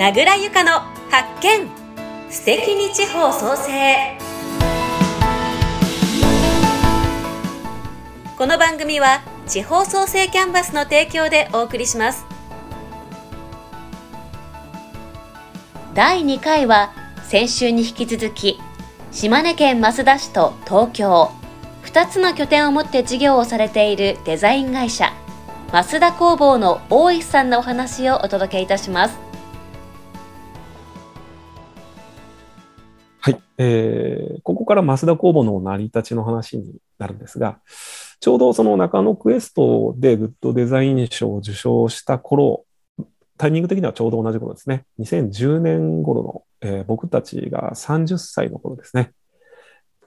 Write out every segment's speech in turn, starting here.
名倉由香の発見。素敵に地方創生。この番組は地方創生キャンバスの提供でお送りします。第2回は先週に引き続き島根県益田市と東京。2つの拠点を持って事業をされているデザイン会社増田工房の大石さんのお話をお届けいたします。えー、ここから増田工房の成り立ちの話になるんですがちょうどその中野クエストでグッドデザイン賞を受賞した頃タイミング的にはちょうど同じ頃ですね2010年頃の、えー、僕たちが30歳の頃ですね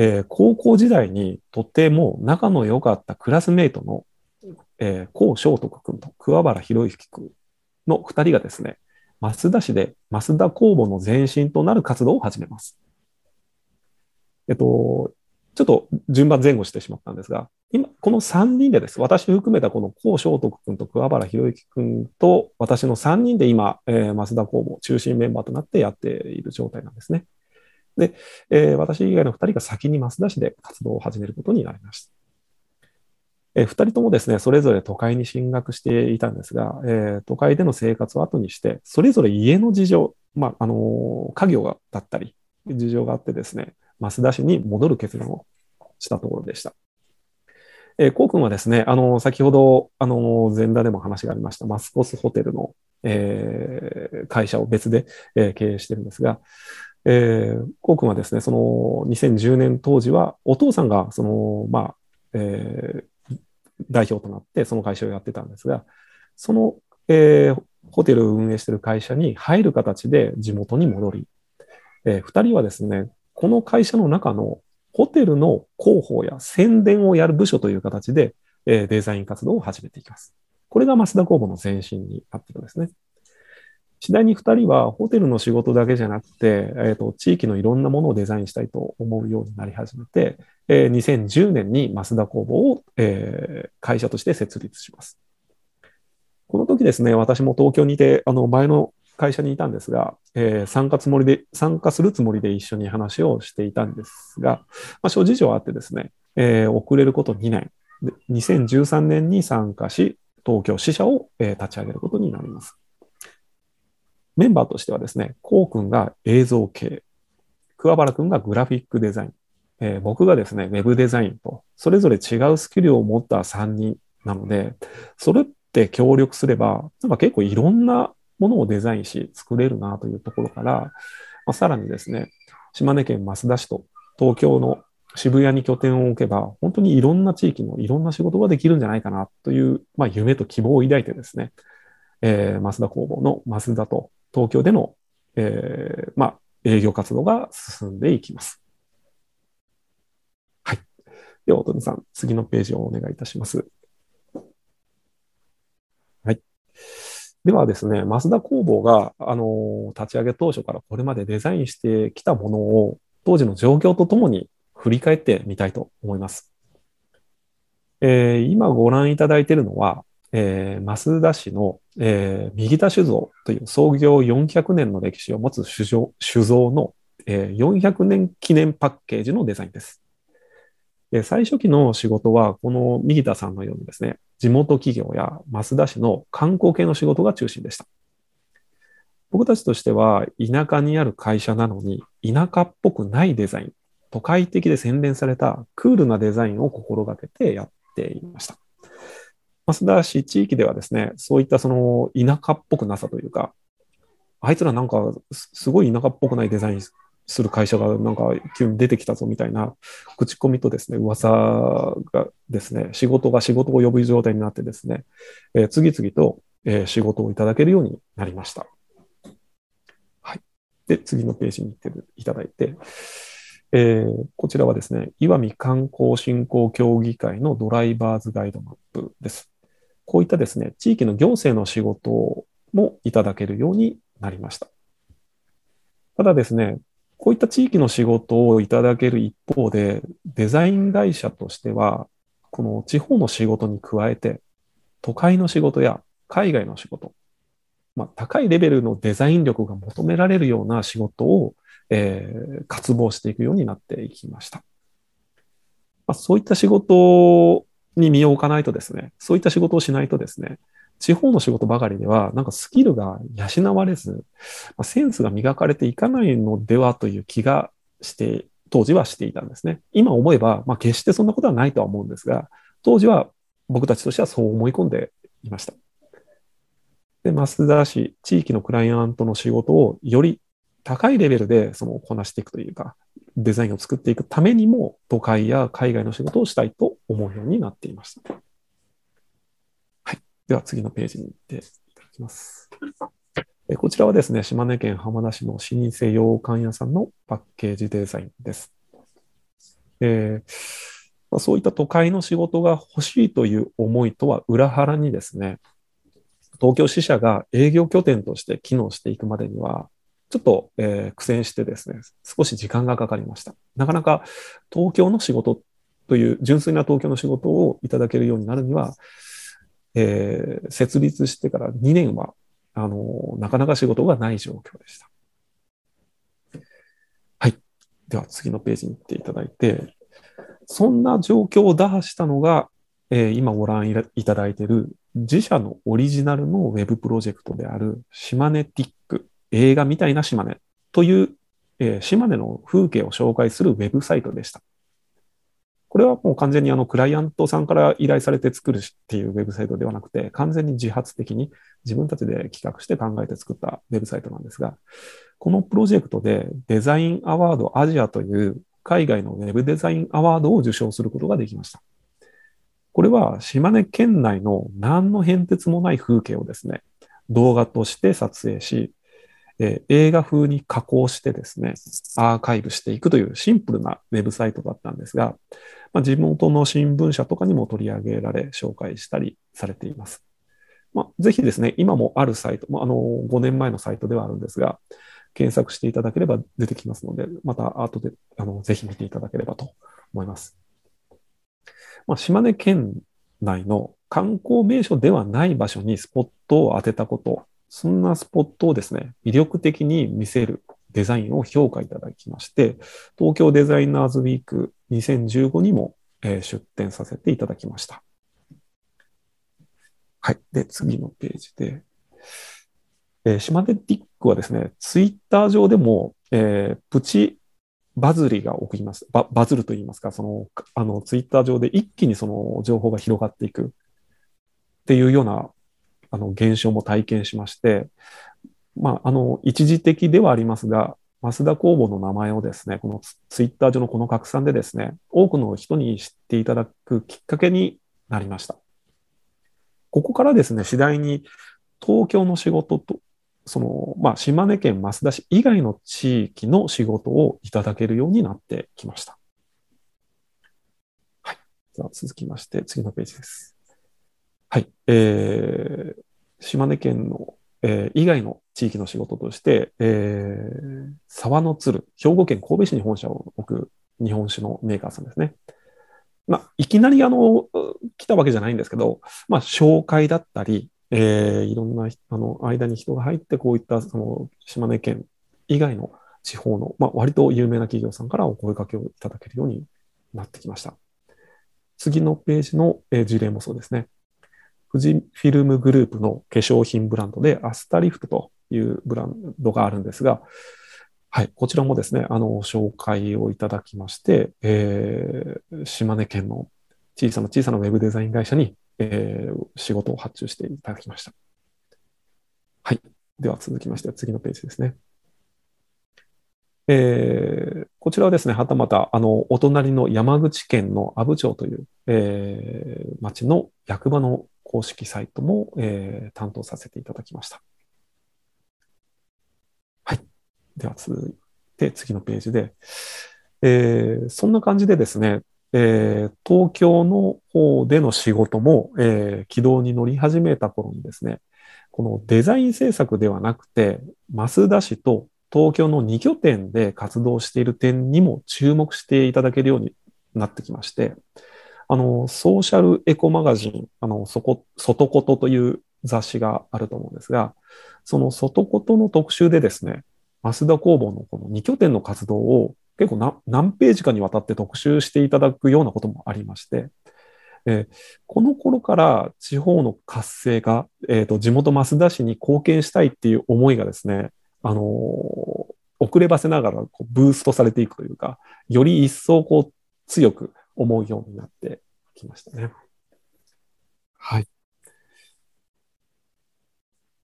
えー、高校時代にとても仲の良かったクラスメイトのえー、高翔徳君と桑原博之君の2人がですね、増田市で増田工房の前身となる活動を始めます。えっと、ちょっと順番前後してしまったんですが、今、この3人でです、私含めたこの高翔徳君と桑原博之君と私の3人で今、えー、増田工房中心メンバーとなってやっている状態なんですね。で、えー、私以外の2人が先に増田市で活動を始めることになりました。えー、2人ともですね、それぞれ都会に進学していたんですが、えー、都会での生活を後にして、それぞれ家の事情、まあ、あの、家業だったり、事情があってですね、増田市に戻る決断をしたところでした。えー、こう君はですね、あの、先ほど、あの、前座でも話がありました、マスコスホテルの、えー、会社を別で、えー、経営してるんですが、えー、こう君はですね、その2010年当時は、お父さんが、その、まあ、えー、代表となってその会社をやってたんですが、その、えー、ホテルを運営している会社に入る形で地元に戻り、えー、2人はですね、この会社の中のホテルの広報や宣伝をやる部署という形で、えー、デザイン活動を始めていきます。これが増田工房の前身になっているんですね。次第に2人はホテルの仕事だけじゃなくて、えーと、地域のいろんなものをデザインしたいと思うようになり始めて、えー、2010年に増田工房を、えー、会社として設立します。この時ですね、私も東京にいて、あの前の会社にいたんですが、えー、参加つもりで、参加するつもりで一緒に話をしていたんですが、まあ、諸事情あってですね、えー、遅れること2年。で、2013年に参加し、東京支社を、えー、立ち上げることになります。メンバーとしてはですね、こうくんが映像系、桑原くんがグラフィックデザイン、えー、僕がですね、ウェブデザインと、それぞれ違うスキルを持った3人なので、それって協力すれば、なんか結構いろんなものをデザインし、作れるなというところから、まあ、さらにですね、島根県益田市と東京の渋谷に拠点を置けば、本当にいろんな地域のいろんな仕事ができるんじゃないかなという、まあ、夢と希望を抱いてですね、えー、増田工房の増田と東京での、えー、まあ、営業活動が進んでいきます。はい。では、おとみさん、次のページをお願いいたします。はい。ではですね、増田工房が、あの立ち上げ当初からこれまでデザインしてきたものを、当時の状況とともに振り返ってみたいと思います。えー、今ご覧いただいているのは、えー、増田市の、えー、右田酒造という創業400年の歴史を持つ酒造酒造の、えー、400年記念パッケージのデザインです。最初期の仕事は、この右田さんのようにですね、地元企業や増田市の観光系の仕事が中心でした。僕たちとしては、田舎にある会社なのに、田舎っぽくないデザイン、都会的で洗練されたクールなデザインを心がけてやっていました。増田市地域ではですね、そういったその田舎っぽくなさというか、あいつらなんかすごい田舎っぽくないデザインする会社がなんか急に出てきたぞみたいな口コミとですね、噂がですね、仕事が仕事を呼ぶ状態になってですね、えー、次々と、えー、仕事をいただけるようになりました。はい。で、次のページに行っていただいて、えー、こちらはですね、岩見観光振興協議会のドライバーズガイドマップです。こういったですね、地域の行政の仕事もいただけるようになりました。ただですね、こういった地域の仕事をいただける一方で、デザイン会社としては、この地方の仕事に加えて、都会の仕事や海外の仕事、まあ、高いレベルのデザイン力が求められるような仕事を、えー、渇望していくようになっていきました。まあ、そういった仕事に身を置かないとですね、そういった仕事をしないとですね、地方の仕事ばかりでは、なんかスキルが養われず、まあ、センスが磨かれていかないのではという気がして、当時はしていたんですね。今思えば、まあ、決してそんなことはないとは思うんですが、当時は僕たちとしてはそう思い込んでいました。で、増田市、地域のクライアントの仕事をより高いレベルでそのこなしていくというか、デザインを作っていくためにも、都会や海外の仕事をしたいと思うようになっていました。では次のページに行っていただきます。こちらはですね、島根県浜田市の老舗洋館屋さんのパッケージデザインです。えー、そういった都会の仕事が欲しいという思いとは裏腹にですね、東京支社が営業拠点として機能していくまでには、ちょっと、えー、苦戦してですね、少し時間がかかりました。なかなか東京の仕事という、純粋な東京の仕事をいただけるようになるには、えー、設立してから2年は、あの、なかなか仕事がない状況でした。はい。では次のページに行っていただいて、そんな状況を打破したのが、えー、今ご覧いただいている自社のオリジナルのウェブプロジェクトである島根ティック映画みたいな島根という、えー、島根の風景を紹介するウェブサイトでした。これはもう完全にあのクライアントさんから依頼されて作るっていうウェブサイトではなくて、完全に自発的に自分たちで企画して考えて作ったウェブサイトなんですが、このプロジェクトでデザインアワードアジアという海外のウェブデザインアワードを受賞することができました。これは島根県内の何の変哲もない風景をですね、動画として撮影し、え、映画風に加工してですね、アーカイブしていくというシンプルなウェブサイトだったんですが、まあ、地元の新聞社とかにも取り上げられ、紹介したりされています。まあ、ぜひですね、今もあるサイト、まあ、あの、5年前のサイトではあるんですが、検索していただければ出てきますので、また後で、あの、ぜひ見ていただければと思います。まあ、島根県内の観光名所ではない場所にスポットを当てたこと、そんなスポットをですね、魅力的に見せるデザインを評価いただきまして、東京デザイナーズウィーク2015にも、えー、出展させていただきました。はい。で、次のページで、えー、島根ティックはですね、ツイッター上でも、えー、プチバズりが起きます。ババズると言いますか、その、あの、ツイッター上で一気にその情報が広がっていくっていうようなあの、現象も体験しまして、まあ、あの、一時的ではありますが、増田工房の名前をですね、このツイッター上のこの拡散でですね、多くの人に知っていただくきっかけになりました。ここからですね、次第に東京の仕事と、その、まあ、島根県増田市以外の地域の仕事をいただけるようになってきました。はい。では続きまして、次のページです。はい。えー、島根県の、えー、以外の地域の仕事として、えー、沢の鶴、兵庫県神戸市に本社を置く日本酒のメーカーさんですね。まあ、いきなりあの、来たわけじゃないんですけど、まあ、紹介だったり、えー、いろんな、あの、間に人が入って、こういった、その、島根県以外の地方の、まあ、割と有名な企業さんからお声掛けをいただけるようになってきました。次のページの、えー、事例もそうですね。富士フィルムグループの化粧品ブランドでアスタリフトというブランドがあるんですが、はい、こちらもですね、あの、紹介をいただきまして、えー、島根県の小さな小さなウェブデザイン会社に、えー、仕事を発注していただきました。はい。では続きまして、次のページですね。えー、こちらはですね、はたまた、あの、お隣の山口県の阿武町という、えー、町の役場の公式サイトも、えー、担当させていただきました。はい。では続いて次のページで、えー、そんな感じでですね、えー、東京の方での仕事も、えー、軌道に乗り始めた頃にですね、このデザイン制作ではなくて、増田市と東京の2拠点で活動している点にも注目していただけるようになってきまして、あの、ソーシャルエコマガジン、あの、そこ、外ことという雑誌があると思うんですが、その外ことの特集でですね、増田工房のこの2拠点の活動を結構何ページかにわたって特集していただくようなこともありまして、えー、この頃から地方の活性化、えーと、地元増田市に貢献したいっていう思いがですね、あのー、遅ればせながらこうブーストされていくというか、より一層こう強く思うようになってきましたね。はい。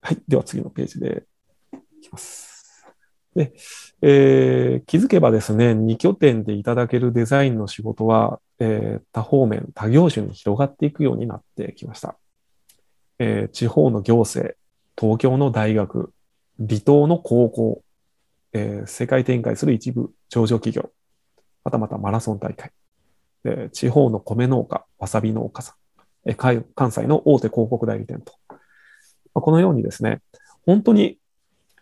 はい。では次のページでいきます。で、えー、気づけばですね、2拠点でいただけるデザインの仕事は、えー、多方面、多業種に広がっていくようになってきました。えー、地方の行政、東京の大学、離島の高校、えー、世界展開する一部上場企業、またまたマラソン大会、え、地方の米農家、わさび農家さん、え、関西の大手広告代理店と、まあ、このようにですね、本当に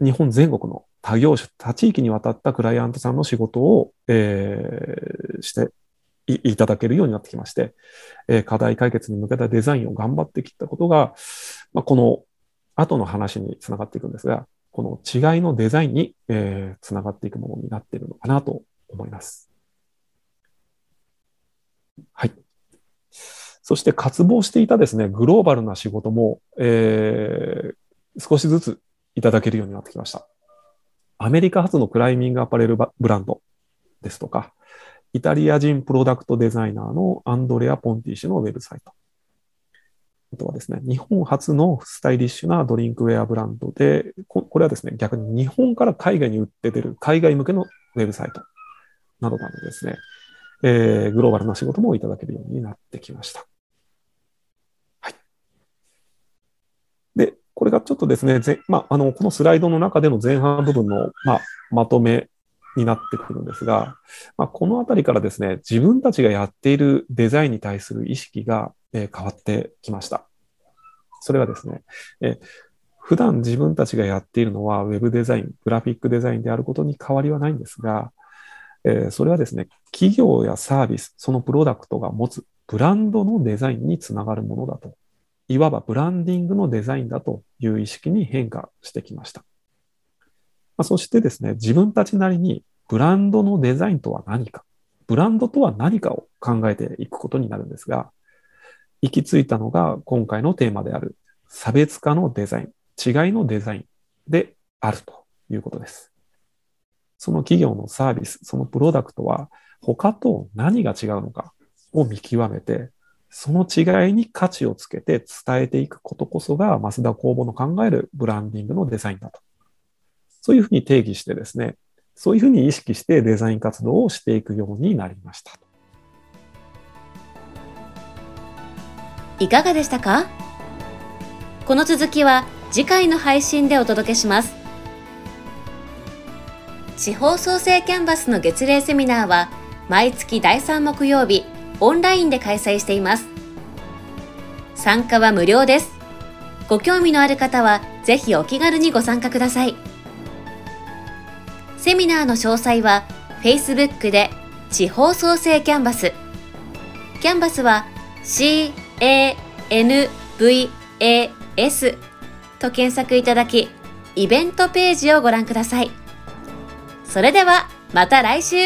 日本全国の他業種、他地域にわたったクライアントさんの仕事を、えー、していただけるようになってきまして、えー、課題解決に向けたデザインを頑張ってきたことが、まあ、この後の話につながっていくんですが、この違いのデザインに、えー、つながっていくものになっているのかなと思います。はい。そして渇望していたですね、グローバルな仕事も、えー、少しずついただけるようになってきました。アメリカ発のクライミングアパレルブランドですとか、イタリア人プロダクトデザイナーのアンドレア・ポンティッシュのウェブサイト。あとはですね、日本初のスタイリッシュなドリンクウェアブランドで、これはですね、逆に日本から海外に売って出る海外向けのウェブサイトなどなどですね、えー、グローバルな仕事もいただけるようになってきました。これがちょっとですね、ぜまあ、あの、このスライドの中での前半部分の、まあ、まとめになってくるんですが、まあ、このあたりからですね、自分たちがやっているデザインに対する意識が、えー、変わってきました。それはですね、えー、普段自分たちがやっているのは Web デザイン、グラフィックデザインであることに変わりはないんですが、えー、それはですね、企業やサービス、そのプロダクトが持つブランドのデザインにつながるものだといわばブランディングのデザインだという意識に変化してきました。まあ、そしてですね、自分たちなりにブランドのデザインとは何か、ブランドとは何かを考えていくことになるんですが、行き着いたのが今回のテーマである差別化のデザイン、違いのデザインであるということです。その企業のサービス、そのプロダクトは他と何が違うのかを見極めて、その違いに価値をつけて伝えていくことこそが、増田工房の考えるブランディングのデザインだと。そういうふうに定義してですね、そういうふうに意識してデザイン活動をしていくようになりました。いかがでしたか？この続きは次回の配信でお届けします。地方創生キャンバスの月例セミナーは毎月第3木曜日オンラインで開催しています。参加は無料です。ご興味のある方はぜひお気軽にご参加ください。セミナーの詳細は Facebook で地方創生キャンバス。キャンバスは C-A-N-V-A-S と検索いただき、イベントページをご覧ください。それではまた来週